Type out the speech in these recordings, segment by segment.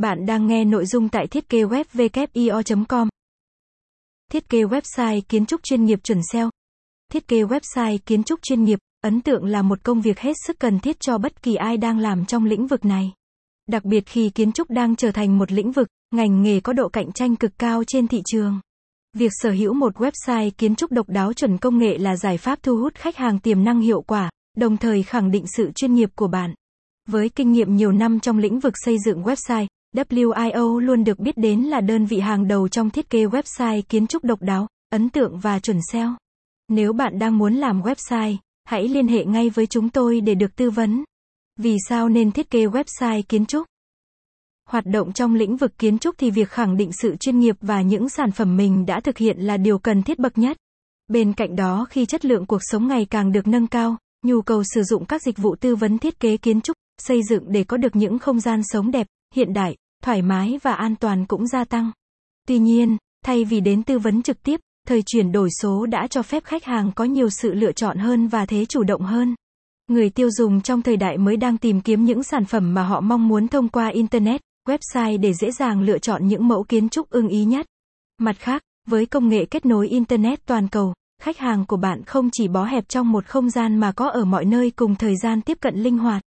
Bạn đang nghe nội dung tại thiết kế web com Thiết kế website kiến trúc chuyên nghiệp chuẩn SEO. Thiết kế website kiến trúc chuyên nghiệp, ấn tượng là một công việc hết sức cần thiết cho bất kỳ ai đang làm trong lĩnh vực này. Đặc biệt khi kiến trúc đang trở thành một lĩnh vực, ngành nghề có độ cạnh tranh cực cao trên thị trường. Việc sở hữu một website kiến trúc độc đáo chuẩn công nghệ là giải pháp thu hút khách hàng tiềm năng hiệu quả, đồng thời khẳng định sự chuyên nghiệp của bạn. Với kinh nghiệm nhiều năm trong lĩnh vực xây dựng website, WIO luôn được biết đến là đơn vị hàng đầu trong thiết kế website kiến trúc độc đáo, ấn tượng và chuẩn SEO. Nếu bạn đang muốn làm website, hãy liên hệ ngay với chúng tôi để được tư vấn. Vì sao nên thiết kế website kiến trúc? Hoạt động trong lĩnh vực kiến trúc thì việc khẳng định sự chuyên nghiệp và những sản phẩm mình đã thực hiện là điều cần thiết bậc nhất. Bên cạnh đó khi chất lượng cuộc sống ngày càng được nâng cao, nhu cầu sử dụng các dịch vụ tư vấn thiết kế kiến trúc, xây dựng để có được những không gian sống đẹp, hiện đại, thoải mái và an toàn cũng gia tăng. Tuy nhiên, thay vì đến tư vấn trực tiếp, thời chuyển đổi số đã cho phép khách hàng có nhiều sự lựa chọn hơn và thế chủ động hơn. Người tiêu dùng trong thời đại mới đang tìm kiếm những sản phẩm mà họ mong muốn thông qua internet, website để dễ dàng lựa chọn những mẫu kiến trúc ưng ý nhất. Mặt khác, với công nghệ kết nối internet toàn cầu, khách hàng của bạn không chỉ bó hẹp trong một không gian mà có ở mọi nơi cùng thời gian tiếp cận linh hoạt.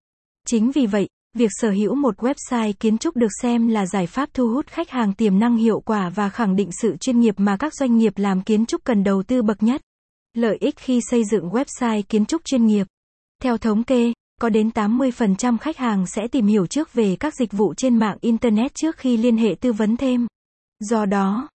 Chính vì vậy, việc sở hữu một website kiến trúc được xem là giải pháp thu hút khách hàng tiềm năng hiệu quả và khẳng định sự chuyên nghiệp mà các doanh nghiệp làm kiến trúc cần đầu tư bậc nhất. Lợi ích khi xây dựng website kiến trúc chuyên nghiệp. Theo thống kê, có đến 80% khách hàng sẽ tìm hiểu trước về các dịch vụ trên mạng internet trước khi liên hệ tư vấn thêm. Do đó,